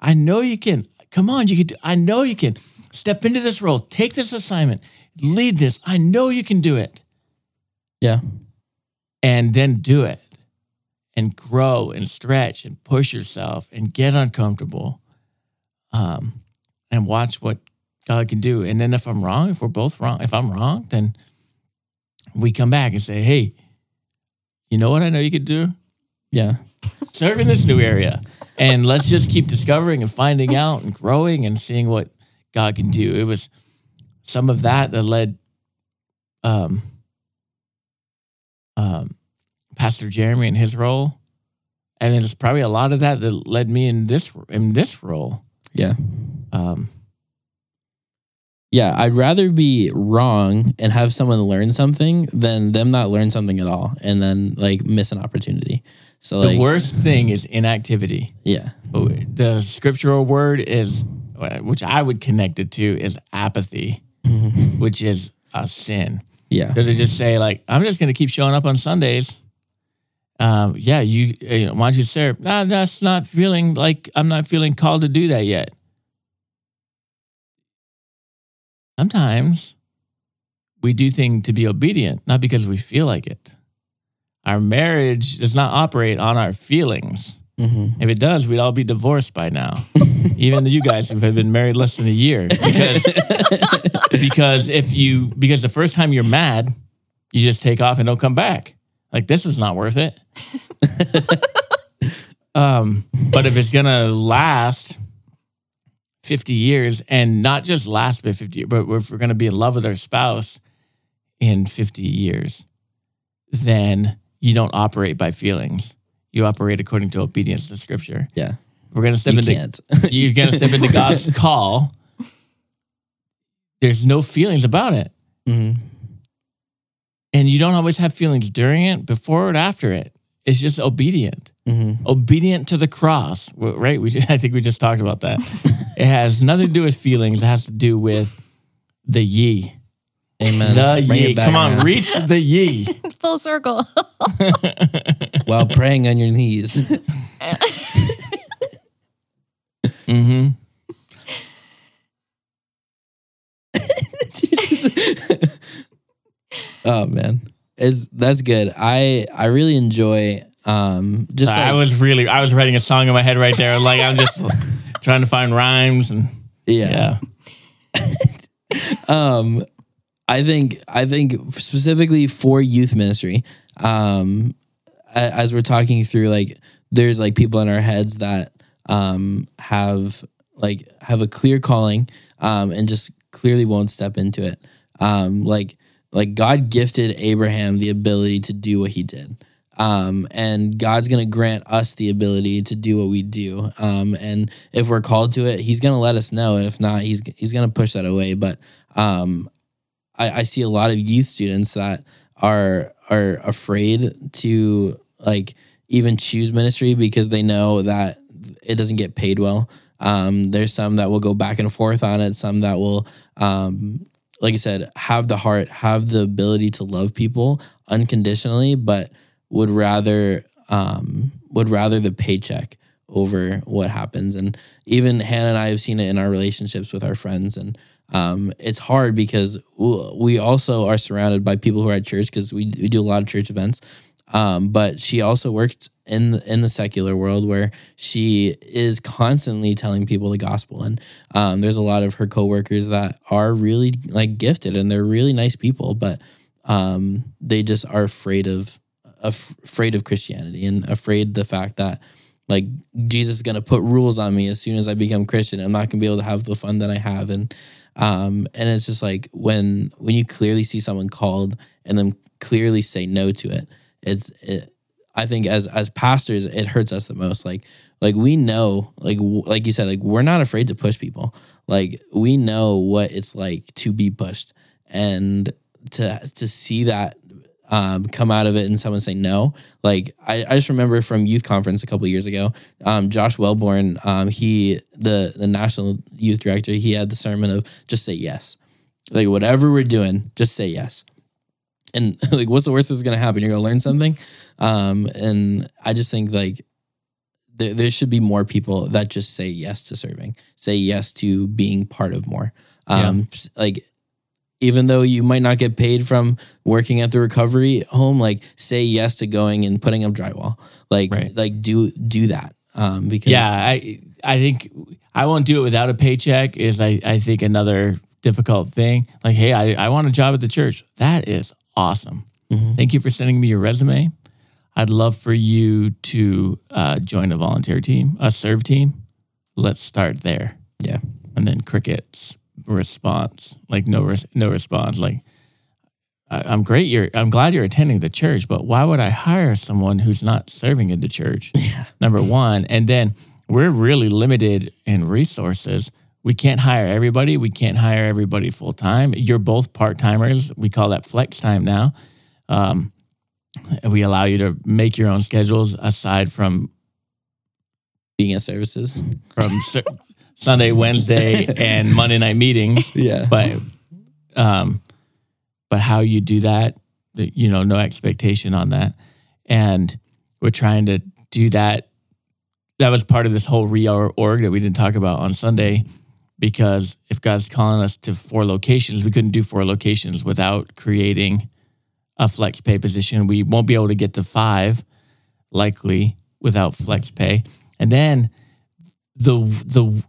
I know you can. Come on, you can do, I know you can. Step into this role. Take this assignment. Lead this. I know you can do it yeah. and then do it and grow and stretch and push yourself and get uncomfortable um, and watch what God can do. And then if I'm wrong, if we're both wrong, if I'm wrong, then we come back and say, hey, you know what I know you could do? Yeah. Serve in this new area. And let's just keep discovering and finding out and growing and seeing what God can do. It was some of that that led um, um, Pastor Jeremy in his role. And it's probably a lot of that that led me in this in this role. Yeah. Um, Yeah. I'd rather be wrong and have someone learn something than them not learn something at all and then like miss an opportunity. So the like worst thing is inactivity. yeah. The scriptural word is, which I would connect it to, is apathy, which is a sin. Yeah. So to just say like, I'm just going to keep showing up on Sundays. Um, yeah, you, you know, why don't you serve? Nah, that's not feeling like I'm not feeling called to do that yet. Sometimes we do things to be obedient, not because we feel like it. Our marriage does not operate on our feelings. Mm-hmm. If it does, we'd all be divorced by now. Even you guys who have been married less than a year. Because, because if you because the first time you're mad, you just take off and don't come back. Like this is not worth it. um, but if it's gonna last 50 years and not just last by 50 years, but if we're gonna be in love with our spouse in 50 years, then you don't operate by feelings. You operate according to obedience to scripture. Yeah. We're gonna step You into can't. you're gonna step into God's call. There's no feelings about it. Mhm. And you don't always have feelings during it, before it, after it. It's just obedient. Mhm. Obedient to the cross, right? We I think we just talked about that. it has nothing to do with feelings. It has to do with the ye. Amen. The Bring ye. back Come on, around. reach the ye. Full circle. while praying on your knees. hmm oh man, it's that's good. I I really enjoy um just I like, was really I was writing a song in my head right there. Like I'm just trying to find rhymes and yeah. yeah. um i think i think specifically for youth ministry um as we're talking through like there's like people in our heads that um have like have a clear calling um and just clearly won't step into it um like like god gifted abraham the ability to do what he did um, and God's gonna grant us the ability to do what we do. Um, and if we're called to it, He's gonna let us know. And if not, He's He's gonna push that away. But um, I, I see a lot of youth students that are are afraid to like even choose ministry because they know that it doesn't get paid well. Um, there's some that will go back and forth on it. Some that will, um, like I said, have the heart, have the ability to love people unconditionally, but would rather um, would rather the paycheck over what happens. And even Hannah and I have seen it in our relationships with our friends. And um, it's hard because we also are surrounded by people who are at church because we, we do a lot of church events. Um, but she also worked in the, in the secular world where she is constantly telling people the gospel, and um, there's a lot of her coworkers that are really like gifted and they're really nice people, but um, they just are afraid of af- afraid of Christianity and afraid the fact that like Jesus is gonna put rules on me as soon as I become Christian. I'm not gonna be able to have the fun that I have, and um, and it's just like when when you clearly see someone called and then clearly say no to it, it's it, I think as as pastors it hurts us the most. Like like we know like like you said like we're not afraid to push people. Like we know what it's like to be pushed and to to see that um, come out of it and someone say no. Like I, I just remember from youth conference a couple years ago, um, Josh Wellborn, um, he the the national youth director, he had the sermon of just say yes, like whatever we're doing, just say yes. And like, what's the worst that's gonna happen? You're gonna learn something. Um, and I just think like there, there should be more people that just say yes to serving, say yes to being part of more. Um, like even though you might not get paid from working at the recovery home, like say yes to going and putting up drywall. Like Right. like do do that. Um because Yeah, I I think I won't do it without a paycheck. Is I I think another difficult thing. Like, hey, I I want a job at the church. That is awesome. Mhm. Thank you for sending me your resume. I'd love for you to uh, join a volunteer team, a serve team. Let's start there. Yeah. and then crickets response, like no res- no response. Like, I, I'm great. You're I'm glad you're attending the church, but why would I hire someone who's not serving in the church? Yeah. Number one, and then we're really limited in resources. We can't hire everybody. We can't hire everybody full time. You're both part timers. We call that flex time now. Um, we allow you to make your own schedules aside from being at services. from Sur- Sunday, Wednesday, and Monday night meetings. Yeah. But um, but how you do that, you know, no expectation on that, and we're trying to do that. That was part of this whole reorg that we didn't talk about on Sunday, because if God's calling us to four locations, we couldn't do four locations without creating a flex pay position. We won't be able to get to five, likely, without flex pay. And then the the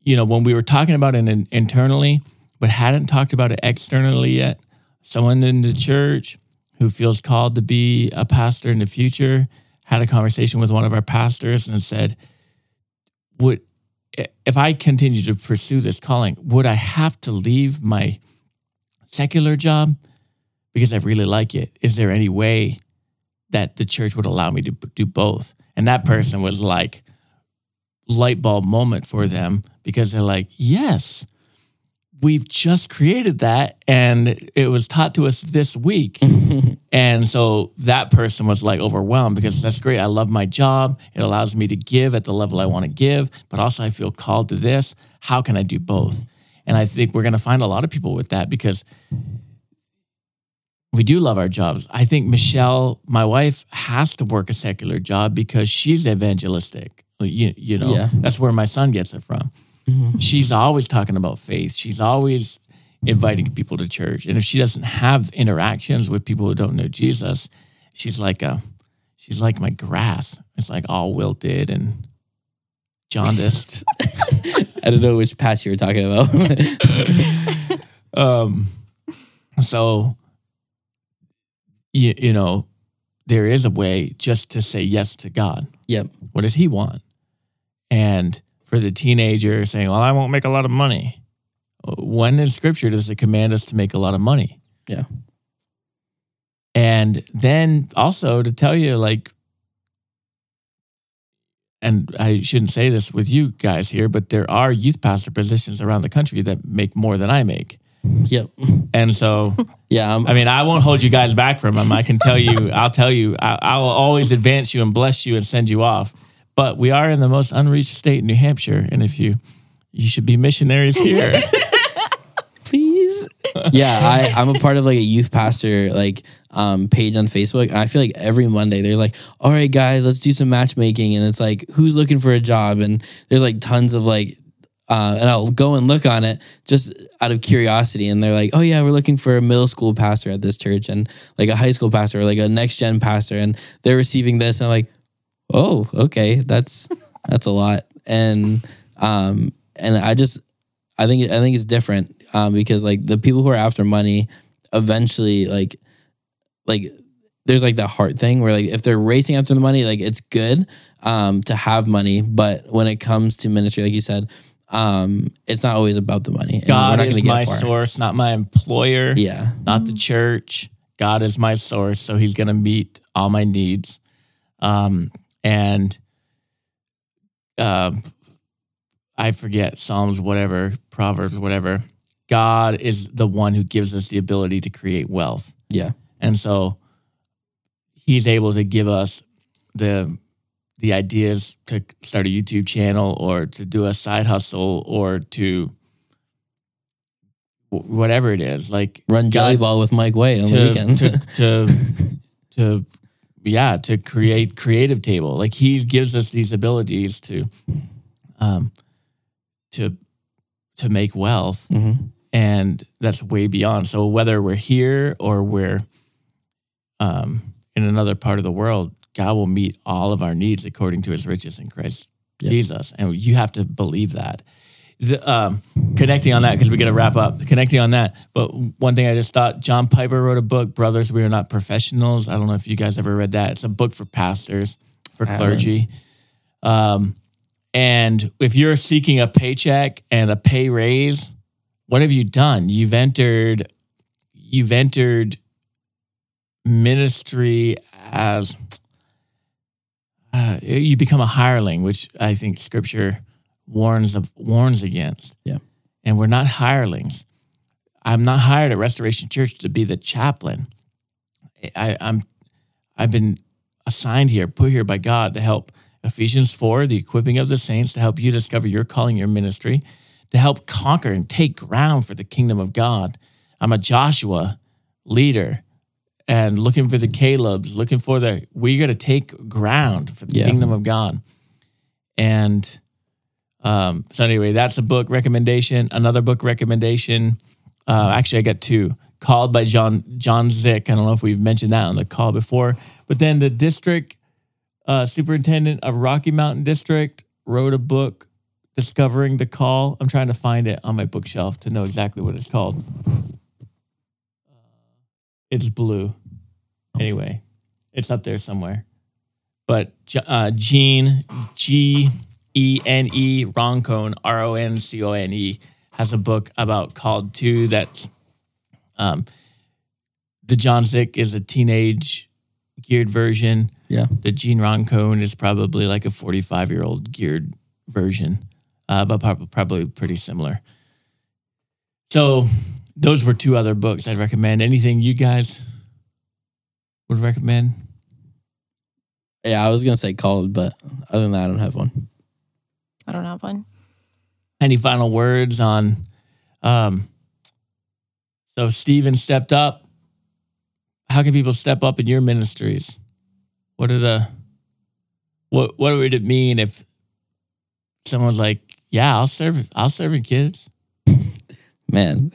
you know when we were talking about it internally, but hadn't talked about it externally yet. Someone in the church who feels called to be a pastor in the future had a conversation with one of our pastors and said, "Would if I continue to pursue this calling, would I have to leave my secular job because I really like it? Is there any way that the church would allow me to do both?" And that person was like, light bulb moment for them because they're like, yes, we've just created that and it was taught to us this week. and so that person was like overwhelmed because that's great. I love my job. It allows me to give at the level I want to give, but also I feel called to this. How can I do both? And I think we're going to find a lot of people with that because we do love our jobs. I think Michelle, my wife, has to work a secular job because she's evangelistic. You, you know, Yeah. that's where my son gets it from. She's always talking about faith. She's always inviting people to church. And if she doesn't have interactions with people who don't know Jesus, she's like a she's like my grass. It's like all wilted and jaundiced. I don't know which patch you were talking about. um so you, you know there is a way just to say yes to god yep. what does he want and for the teenager saying well i won't make a lot of money when in scripture does it command us to make a lot of money Yeah. and then also to tell you like and I shouldn't say this with you guys here, but there are youth pastor positions around the country that make more than I make. Yep. And so, Yeah. I'm, I mean, I won't hold you guys back from them. I can tell you, I'll tell you, I, I will always advance you and bless you and send you off. But we are in the most unreached state, in New Hampshire, and if you, you should be missionaries here. please. yeah, I, I'm a part of like a youth pastor like um page on Facebook, and I feel like every Monday there's like, all right, guys, let's do some matchmaking, and it's like, who's looking for a job, and there's like tons of like. Uh, and I'll go and look on it just out of curiosity. And they're like, oh, yeah, we're looking for a middle school pastor at this church and like a high school pastor or like a next gen pastor. And they're receiving this. And I'm like, oh, okay, that's that's a lot. And um, and I just I think I think it's different um, because like the people who are after money eventually like like there's like that heart thing where like if they're racing after the money like it's good um, to have money but when it comes to ministry like you said um, it's not always about the money God not is gonna my source, not my employer, yeah not the church. God is my source, so He's going to meet all my needs. Um, and uh, I forget Psalms, whatever, Proverbs, whatever. God is the one who gives us the ability to create wealth. yeah And so he's able to give us the the ideas to start a YouTube channel or to do a side hustle or to whatever it is. Like run God- ball with Mike Way on the to, weekends to, to to yeah to create creative table. Like he gives us these abilities to um to to make wealth. Hmm and that's way beyond. So whether we're here or we're um in another part of the world god will meet all of our needs according to his riches in christ Yeah. jesus. And you have to believe that the, um, connecting on that because we got to wrap up connecting on that. But one thing i just thought john piper wrote a book brothers we are not professionals. I don't know if you guys ever read that. It's a book for pastors for clergy. um, and if you're seeking a paycheck and a pay raise what have you done? You've entered you've entered ministry as uh, you become a hireling which i think scripture warns of warns against. Yeah. and we're not hirelings. I'm not hired at restoration church to be the chaplain. I, i'm i've been assigned here put here by god to help ephesians 4 the equipping of the saints to help you discover your calling your ministry to help conquer and take ground for the kingdom of god. I'm a joshua leader and looking for the caleb's looking for the we're going to take ground for the Yeah. kingdom of god. And um, so anyway, that's a book recommendation. Another book recommendation. Uh, actually, I got two. Called by John John Zick. I don't know if we've mentioned that on the call before, but then the district uh, superintendent of Rocky Mountain District wrote a book, Discovering the Call. I'm trying to find it on my bookshelf to know exactly what it's called. Uh, it's blue. Anyway, it's up there somewhere. But uh, Gene G E N E Roncone R O N C O N E has a book about called two that's um the John Zick is a teenage geared version. Yeah. The Gene Roncone is probably like a 45 year old geared version, uh, but prob- probably pretty similar. So those were two other books I'd recommend. Anything you guys would recommend? Yeah, I was gonna say called, but other than that, I don't have one. I don't have one. Any final words on? Um, so Stephen stepped up. How can people step up in your ministries? What are the what What would it mean if someone's like, "Yeah, I'll serve. I'll serve in kids." Man,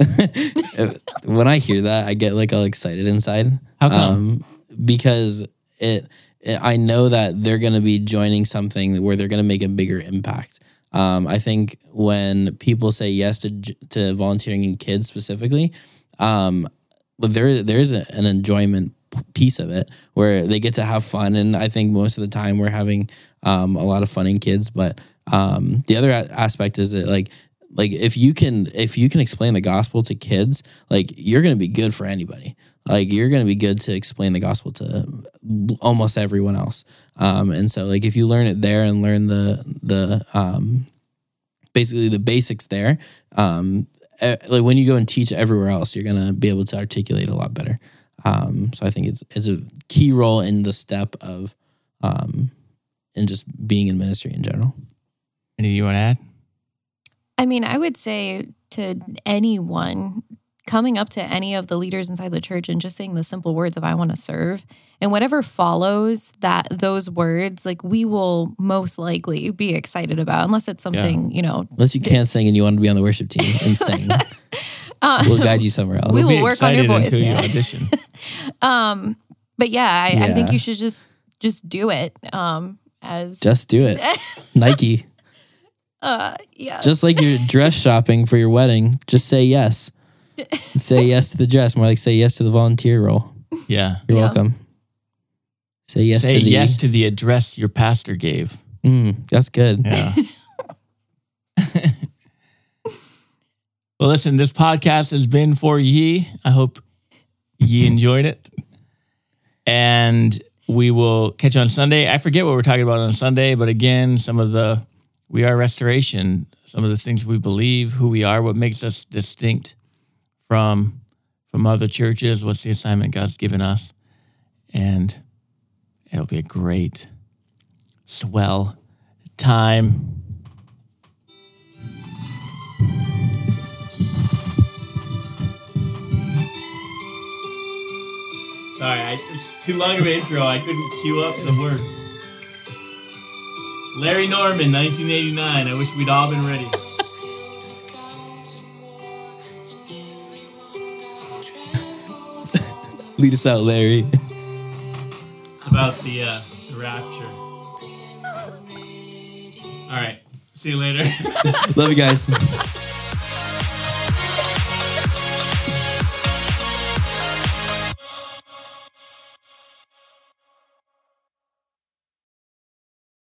when I hear that, I get like all excited inside. How come? Um, because it, it, I know that they're going to be joining something where they're going to make a bigger impact. Um, I think when people say yes to to volunteering in kids specifically, um, there there is a, an enjoyment piece of it where they get to have fun, and I think most of the time we're having um, a lot of fun in kids. But um, the other a- aspect is that like like if you can if you can explain the gospel to kids, like you're gonna be good for anybody. Like you're gonna be good to explain the gospel to almost everyone else. Um, and so like if you learn it there and learn the the um, basically the basics there, um, like when you go and teach everywhere else, you're gonna be able to articulate a lot better. Um, so I think it's it's a key role in the step of um, in just being in ministry in general. Anything you want to add? I mean, I would say to anyone, coming up to any of the leaders inside the church and just saying the simple words of I want to serve and whatever follows that those words like we will most likely be excited about unless it's something you know Unless you can't sing and you want to be on the worship team and sing, we'll guide you somewhere else. Uh, we We'll be will work on your voice, until yeah. you audition. but yeah I, I think you should just just do it um as Just do it. Nike. uh yeah Just like you're dress shopping for your wedding, just say yes. say yes to the dress, more like say yes to the volunteer role. Yeah. You're Yeah. welcome. Say yes Say to the yes to the address your pastor gave. Mm, that's good. Yeah. well, listen, this podcast has been for ye. I hope ye enjoyed it. And we will catch you on Sunday. I forget what we're talking about on Sunday, but again, some of the we are restoration, some of the things we believe, who we are, what makes us distinct from from other churches, what's the assignment God's given us. And it'll be a great swell time. Sorry, it's too long of an intro. I couldn't cue up the words. Larry Norman, 1989. I wish we'd all been ready. Lead us out, Larry. It's about the, uh, the rapture. All right. See you later. Love you guys.